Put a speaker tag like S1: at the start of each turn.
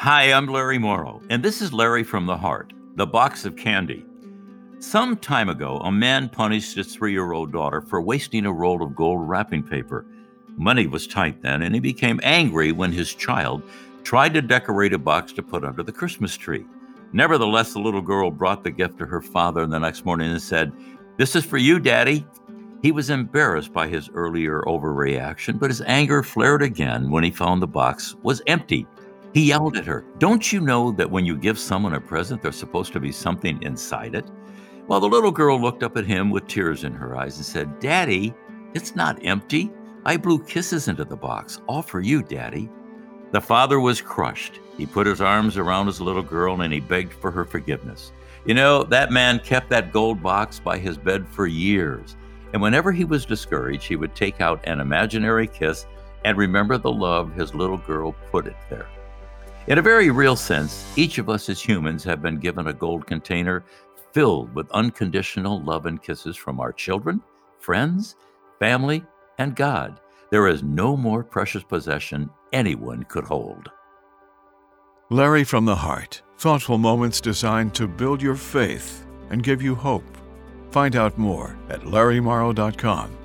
S1: Hi, I'm Larry Morrow, and this is Larry from the Heart, the box of candy. Some time ago, a man punished his three year old daughter for wasting a roll of gold wrapping paper. Money was tight then, and he became angry when his child tried to decorate a box to put under the Christmas tree. Nevertheless, the little girl brought the gift to her father the next morning and said, This is for you, Daddy. He was embarrassed by his earlier overreaction, but his anger flared again when he found the box was empty. He yelled at her, Don't you know that when you give someone a present, there's supposed to be something inside it? Well, the little girl looked up at him with tears in her eyes and said, Daddy, it's not empty. I blew kisses into the box, all for you, Daddy. The father was crushed. He put his arms around his little girl and he begged for her forgiveness. You know, that man kept that gold box by his bed for years. And whenever he was discouraged, he would take out an imaginary kiss and remember the love his little girl put it there. In a very real sense, each of us as humans have been given a gold container filled with unconditional love and kisses from our children, friends, family, and God. There is no more precious possession anyone could hold.
S2: Larry from the Heart. Thoughtful moments designed to build your faith and give you hope. Find out more at larrymorrow.com.